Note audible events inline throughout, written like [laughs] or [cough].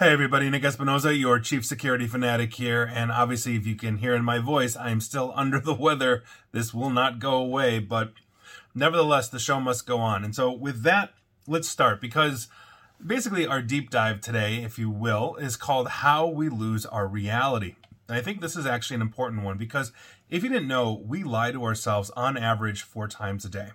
Hey everybody, Nick Espinosa, your chief security fanatic here, and obviously if you can hear in my voice, I am still [laughs] under the weather. This will not go away, but nevertheless, the show must go on. And so with that, let's start because basically our deep dive today, if you will, is called How We Lose Our Reality. And I think this is actually an important one because if you didn't know, we lie to ourselves on average four times a day.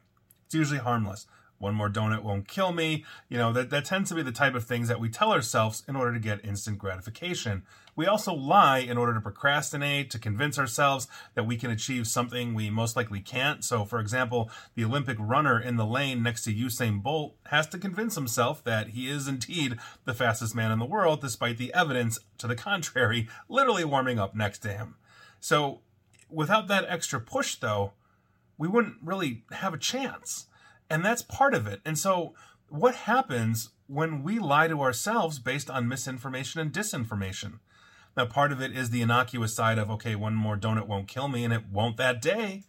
It's usually harmless one more donut won't kill me. You know, that, that tends to be the type of things that we tell ourselves in order to get instant gratification. We also lie in order to procrastinate, to convince ourselves that we can achieve something we most likely can't. So, for example, the Olympic runner in the lane next to Usain Bolt has to convince himself that he is indeed the fastest man in the world, despite the evidence to the contrary literally warming up next to him. So, without that extra push, though, we wouldn't really have a chance. And that's part of it. And so, what happens when we lie to ourselves based on misinformation and disinformation? Now, part of it is the innocuous side of, okay, one more donut won't kill me, and it won't that day.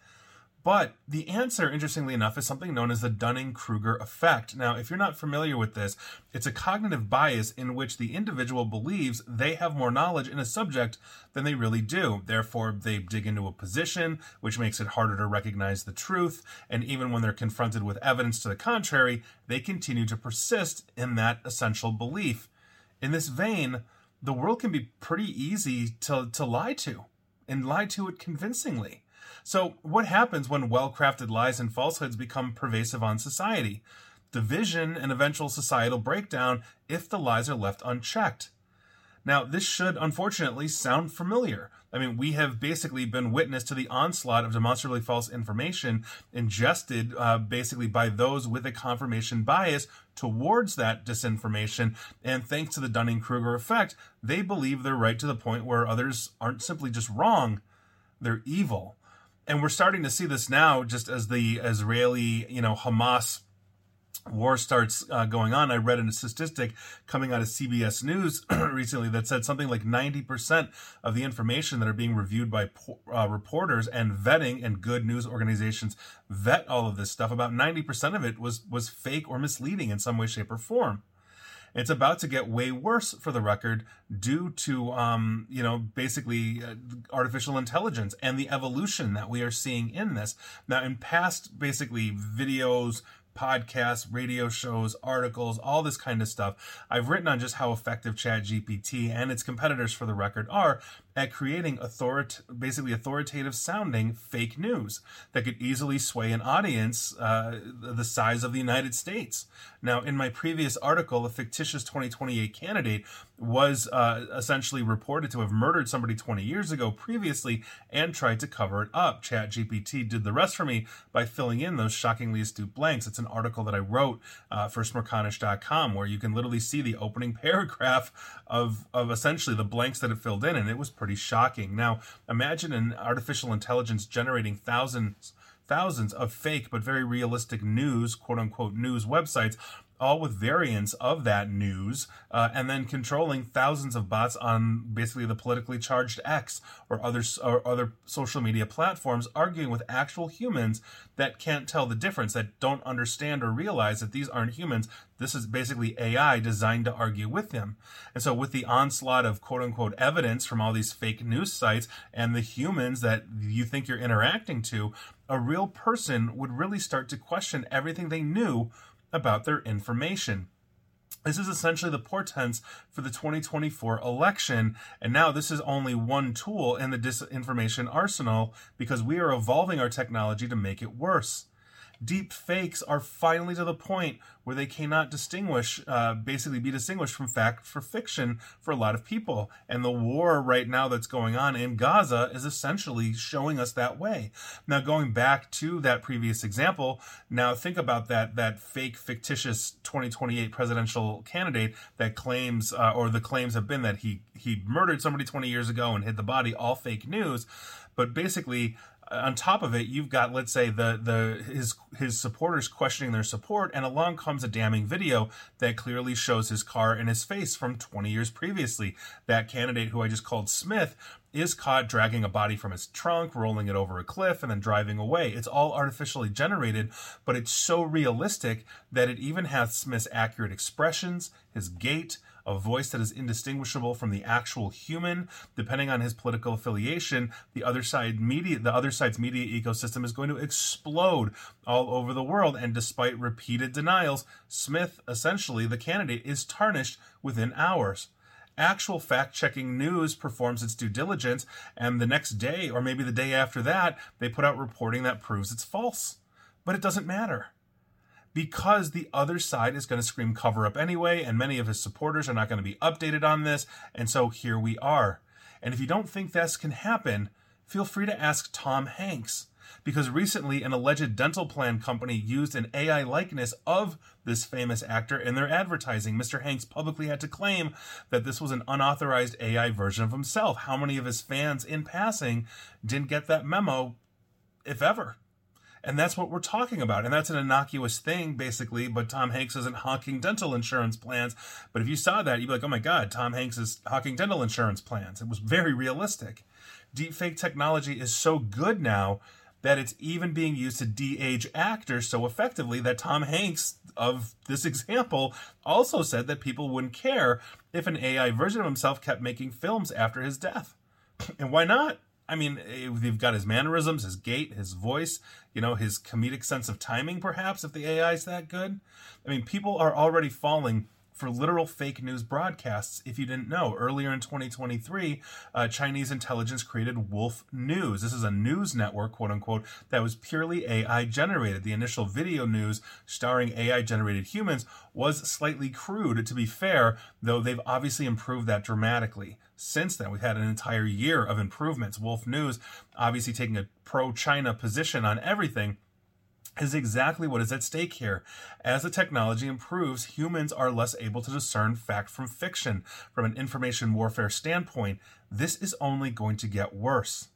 But the answer, interestingly enough, is something known as the Dunning Kruger effect. Now, if you're not familiar with this, it's a cognitive bias in which the individual believes they have more knowledge in a subject than they really do. Therefore, they dig into a position, which makes it harder to recognize the truth. And even when they're confronted with evidence to the contrary, they continue to persist in that essential belief. In this vein, the world can be pretty easy to, to lie to, and lie to it convincingly. So, what happens when well crafted lies and falsehoods become pervasive on society? Division and eventual societal breakdown if the lies are left unchecked. Now, this should unfortunately sound familiar. I mean, we have basically been witness to the onslaught of demonstrably false information ingested uh, basically by those with a confirmation bias towards that disinformation. And thanks to the Dunning Kruger effect, they believe they're right to the point where others aren't simply just wrong, they're evil and we're starting to see this now just as the Israeli, you know, Hamas war starts uh, going on. I read in a statistic coming out of CBS News [clears throat] recently that said something like 90% of the information that are being reviewed by uh, reporters and vetting and good news organizations vet all of this stuff. About 90% of it was was fake or misleading in some way, shape, or form. It's about to get way worse for the record due to, um, you know, basically uh, artificial intelligence and the evolution that we are seeing in this. Now, in past, basically, videos, podcasts, radio shows, articles, all this kind of stuff. I've written on just how effective ChatGPT and its competitors, for the record, are at creating basically authoritative sounding fake news that could easily sway an audience uh, the size of the United States. Now, in my previous article, a fictitious 2028 candidate was uh, essentially reported to have murdered somebody 20 years ago previously and tried to cover it up. ChatGPT did the rest for me by filling in those shockingly astute blanks. It's an article that I wrote uh, for smerconish.com where you can literally see the opening [laughs] paragraph of, of essentially the blanks that it filled in, and it was pretty shocking. Now, imagine an artificial intelligence generating thousands thousands of fake but very realistic news, quote unquote news websites all with variants of that news, uh, and then controlling thousands of bots on basically the politically charged X or other or other social media platforms, arguing with actual humans that can't tell the difference, that don't understand or realize that these aren't humans. This is basically AI designed to argue with them. And so, with the onslaught of quote unquote evidence from all these fake news sites and the humans that you think you're interacting to, a real person would really start to question everything they knew about their information. This is essentially the portents for the 2024 election. And now this is only one tool in the disinformation arsenal because we are evolving our technology to make it worse deep fakes are finally to the point where they cannot distinguish, uh, basically be distinguished from fact for fiction for a lot of people. And the war right now that's going on in Gaza is essentially showing us that way. Now, going back to that previous example, now think about that that fake fictitious 2028 presidential candidate that claims, uh, or the claims have been that he he murdered somebody 20 years ago and hid the body. All fake news. But basically, on top of it, you've got let's say the the his his supporters questioning their support, and along comes a damning video that clearly shows his car and his face from 20 years previously. That candidate who I just called Smith is caught dragging a body from his trunk, rolling it over a cliff, and then driving away. It's all artificially generated, but it's so realistic that it even has Smith's accurate expressions, his gait, a voice that is indistinguishable from the actual human. Depending on his political affiliation, the other side media, the other side's media ecosystem is going to explode all over the world. And despite repeated denials, Smith, essentially the candidate, is tarnished within hours actual fact checking news performs its due diligence, and the next day, or maybe the day after that, they put out reporting that proves it's false. But it doesn't matter because the other side is going to scream cover up anyway, and many of his supporters are not going to be updated on this. And so here we are. And if you don't think this can happen, feel free to ask Tom Hanks. Because recently, an alleged dental plan company used an AI likeness of this famous actor in their advertising. Mr. Hanks publicly had to claim that this was an unauthorized AI version of himself. How many of his fans, in passing, didn't get that memo, if ever? And that's what we're talking about. And that's an innocuous thing, basically. But Tom Hanks isn't hawking dental insurance plans. But if you saw that, you'd be like, oh my God, Tom Hanks is hawking dental insurance plans. It was very realistic. Deepfake technology is so good now that it's even being used to de-age actors so effectively that Tom Hanks of this [laughs] example also said that people wouldn't care if an AI version of himself kept making films after his death. [laughs] And why not? I mean, eh, they've got his mannerisms, his gait, his voice, you know, his comedic sense of timing, perhaps, if the AI is that good. I mean, people are already falling for literal fake news broadcasts. If you didn't know, earlier in 2023, uh, Chinese intelligence created Wolf News. This is a news network, quote unquote, that was purely AI generated. The initial video news starring AI generated humans was slightly crude, to be fair, though they've obviously improved that dramatically. Since then, we've had an entire year of improvements. Wolf News obviously taking a pro China position on everything is exactly what is at stake here. As the technology improves, humans are less able to discern fact from fiction. From an information warfare standpoint, this is only going to get worse.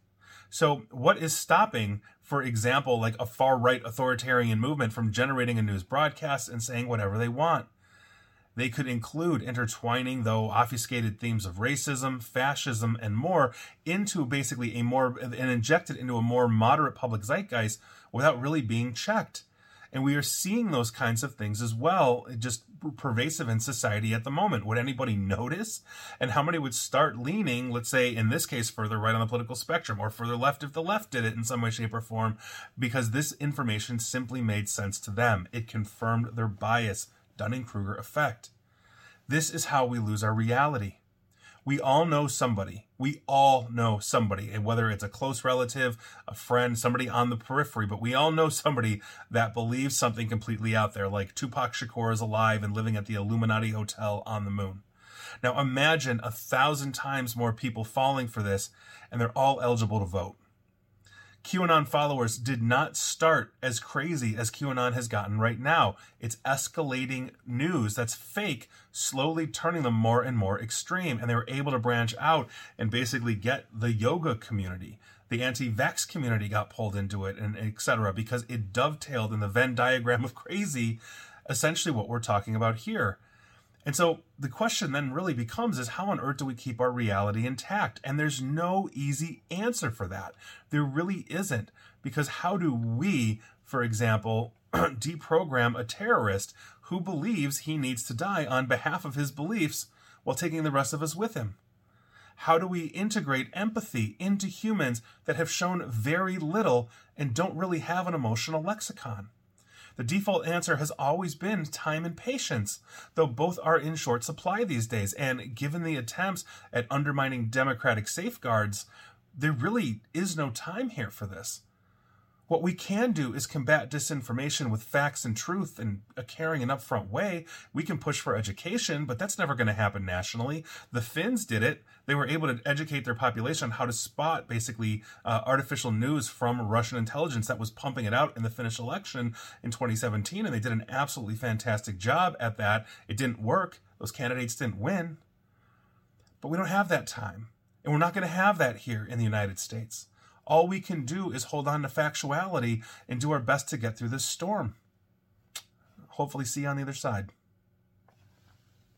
So, what is stopping, for example, like a far right authoritarian movement from generating a news broadcast and saying whatever they want? They could include intertwining, though obfuscated themes of racism, fascism, and more into basically a more, and injected into a more moderate public zeitgeist without really being checked. And we are seeing those kinds of things as well, just pervasive in society at the moment. Would anybody notice? And how many would start leaning, let's say, in this case, further right on the political spectrum or further left if the left did it in some way, shape, or form? Because this information simply made sense to them. It confirmed their bias. Dunning Kruger effect. This is how we lose our reality. We all know somebody. We all know somebody, and whether it's a close relative, a friend, somebody on the periphery, but we all know somebody that believes something completely out there, like Tupac Shakur is alive and living at the Illuminati Hotel on the moon. Now imagine a thousand times more people falling for this, and they're all eligible to vote. QAnon followers did not start as crazy as QAnon has gotten right now. It's escalating news that's fake, slowly turning them more and more extreme. And they were able to branch out and basically get the yoga community. The anti-vax community got pulled into it and etc. because it dovetailed in the Venn diagram of crazy, essentially what we're talking about here. And so the question then really becomes is how on earth do we keep our reality intact? And there's no easy answer for that. There really isn't. Because how do we, for example, [clears throat] deprogram a terrorist who believes he needs to die on behalf of his beliefs while taking the rest of us with him? How do we integrate empathy into humans that have shown very little and don't really have an emotional lexicon? The default answer has always been time and patience, though both are in short supply these days. And given the attempts at undermining democratic safeguards, there really is no time here for this. What we can do is combat disinformation with facts and truth in a caring and upfront way. We can push for education, but that's never going to happen nationally. The Finns did it. They were able to educate their population on how to spot basically uh, artificial news from Russian intelligence that was pumping it out in the Finnish election in 2017, and they did an absolutely fantastic job at that. It didn't work. Those candidates didn't win. But we don't have that time. And we're not going to have that here in the United States. All we can do is hold on to factuality and do our best to get through this storm. Hopefully, see you on the other side.